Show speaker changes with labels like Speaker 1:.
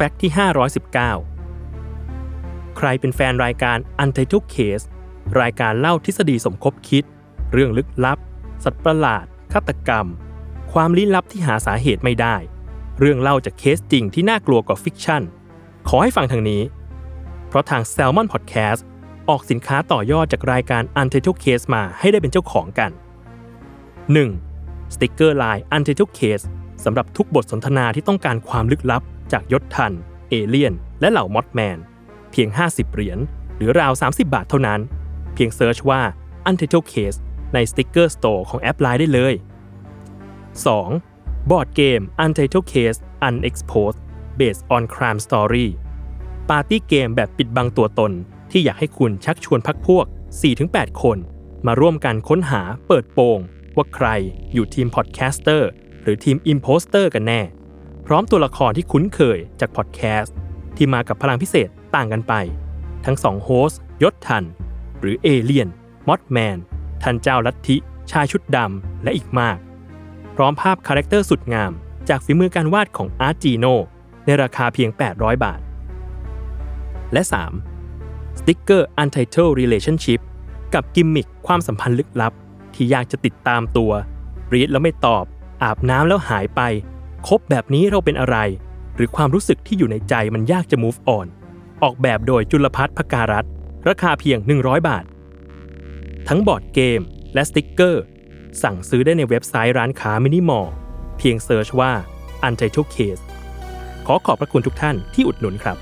Speaker 1: Fact ที่ 519 ใครเป็นแฟนรายการ Untitled Case รายการเล่าทฤษฎีสมคบคิด เรื่องลึกลับ สัตว์ประหลาด ฆาตกรรม ความลี้ลับที่หาสาเหตุไม่ได้ เรื่องเล่าจากเคสจริงที่น่ากลัวกว่า fiction ขอให้ฟังทางนี้ เพราะทาง Salmon Podcast ออกสินค้าต่อยอดจากรายการ Untitled Case มาให้ได้เป็นเจ้าของกัน 1. สติกเกอร์ลาย Untitled Case สำหรับทุกบทสนทนาที่ต้องการความลึกลับ จากยช ธัญ เอเลียน และเหล่า Mothman เพียง 50 เหรียญหรือราว 30 บาทเท่านั้น เพียง search ว่า Untitled Case ใน Sticker Store ของแอปไลน์ได้เลย 2. บอร์ดเกม Untitled Case Unexposed Based on Crime Story ปาร์ตี้เกมแบบปิดบังตัวตนที่อยากให้คุณชักชวนพรรคพวก 4-8 คน มาร่วมกันค้นหาเปิดโปงว่าใครอยู่ทีม podcaster หรือทีม imposter กันแน่ พร้อมตัวละครที่คุ้นเคยจากพอดแคสต์ที่มากับพลังพิเศษต่างกันไป ทั้งสอง host ยชธัญ หรือเอเลียน Mothman ธัญเจ้าลัทธิ ชายชุดดำ และอีกมาก พร้อมภาพ character สุดงาม จากฝีมือการวาดของอาร์จีโนในราคาเพียง 800 บาท และ 3. สติ๊กเกอร์ Untitled Relationship กับกิมมิคความสัมพันธ์ลึกลับ ที่อยากจะติดตามตัว read แล้วไม่ตอบ อาบน้ำแล้วหายไป คบแบบนี้เราเป็นอะไร หรือความรู้สึกที่อยู่ในใจมันยากจะ move on ออกแบบโดยจุลพัฒน์พการัตราคาเพียง 100 บาท ทั้งบอร์ดเกม และสติกเกอร์ สั่งซื้อได้ในเว็บไซต์ร้านค้า Minimore เพียง search ว่า Untitled Case ขอขอบพระคุณทุกท่านที่อุดหนุนครับ